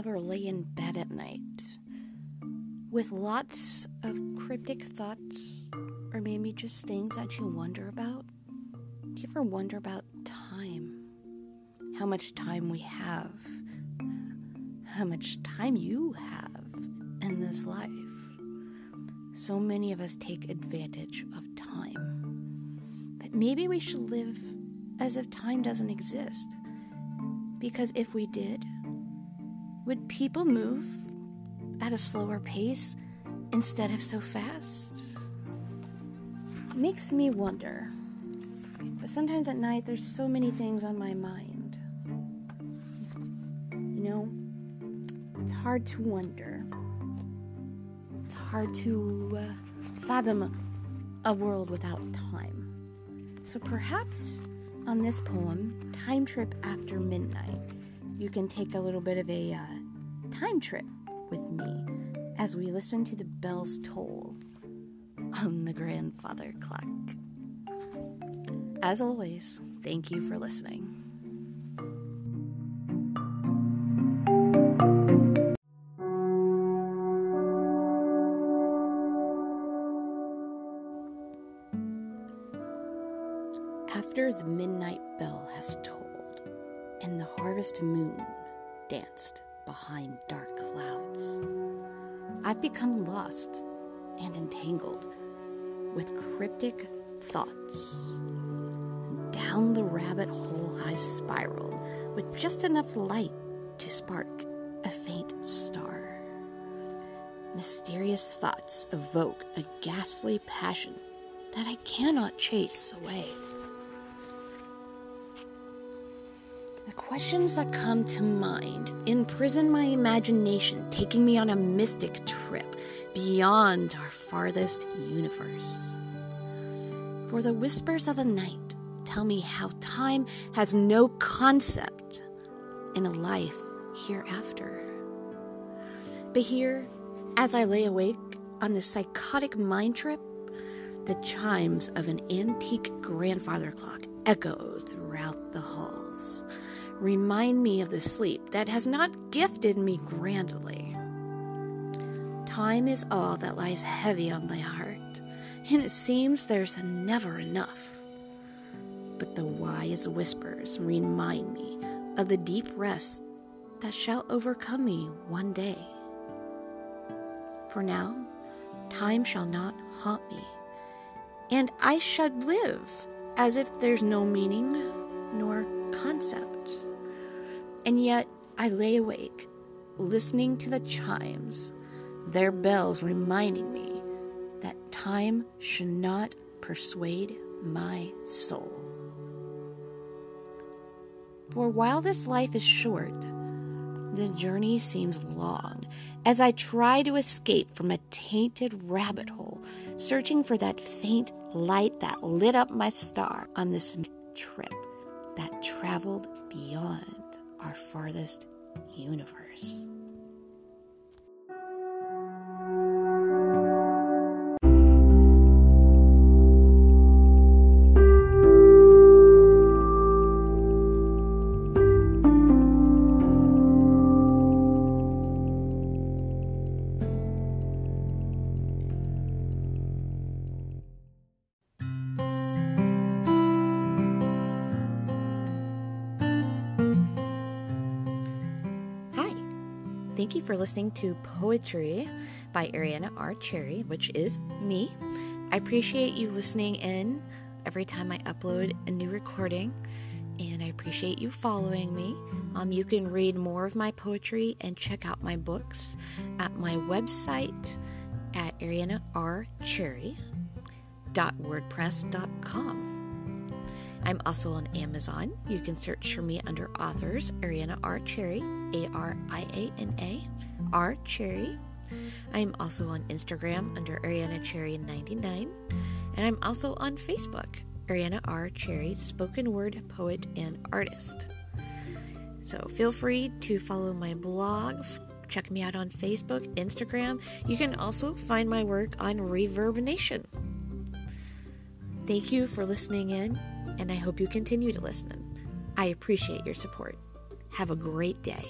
lay in bed at night with lots of cryptic thoughts or maybe just things that you wonder about? Do you ever wonder about time? How much time we have? How much time you have in this life? So many of us take advantage of time. But maybe we should live as if time doesn't exist. Because if we did, would people move at a slower pace instead of so fast? Makes me wonder. But sometimes at night, there's so many things on my mind. You know, it's hard to wonder. It's hard to uh, fathom a world without time. So perhaps on this poem, Time Trip After Midnight, you can take a little bit of a uh, time trip with me as we listen to the bells toll on the grandfather clock. As always, thank you for listening. After the midnight bell has tolled and the harvest moon danced behind dark clouds, I've become lost and entangled with cryptic thoughts. Down the rabbit hole I spiraled with just enough light to spark a faint star. Mysterious thoughts evoke a ghastly passion that I cannot chase away. The questions that come to mind imprison my imagination, taking me on a mystic trip beyond our farthest universe. For the whispers of the night tell me how time has no concept in a life hereafter. But here, as I lay awake on this psychotic mind trip, the chimes of an antique grandfather clock echo throughout the halls remind me of the sleep that has not gifted me grandly. Time is all that lies heavy on my heart, and it seems there's never enough. But the wise whispers remind me of the deep rest that shall overcome me one day. For now, time shall not haunt me, and I should live as if there's no meaning nor concept. And yet I lay awake, listening to the chimes, their bells reminding me that time should not persuade my soul. For while this life is short, the journey seems long as I try to escape from a tainted rabbit hole, searching for that faint light that lit up my star on this trip that traveled beyond our farthest universe. Thank you for listening to Poetry by Ariana R. Cherry, which is me. I appreciate you listening in every time I upload a new recording, and I appreciate you following me. Um, you can read more of my poetry and check out my books at my website at arianarcherry.wordpress.com. I'm also on Amazon. You can search for me under authors Ariana R. Cherry, A R I A N A R Cherry. I am also on Instagram under Ariana Cherry 99, and I'm also on Facebook, Ariana R. Cherry, spoken word poet and artist. So feel free to follow my blog, check me out on Facebook, Instagram. You can also find my work on Reverb Nation. Thank you for listening in and I hope you continue to listen. I appreciate your support. Have a great day.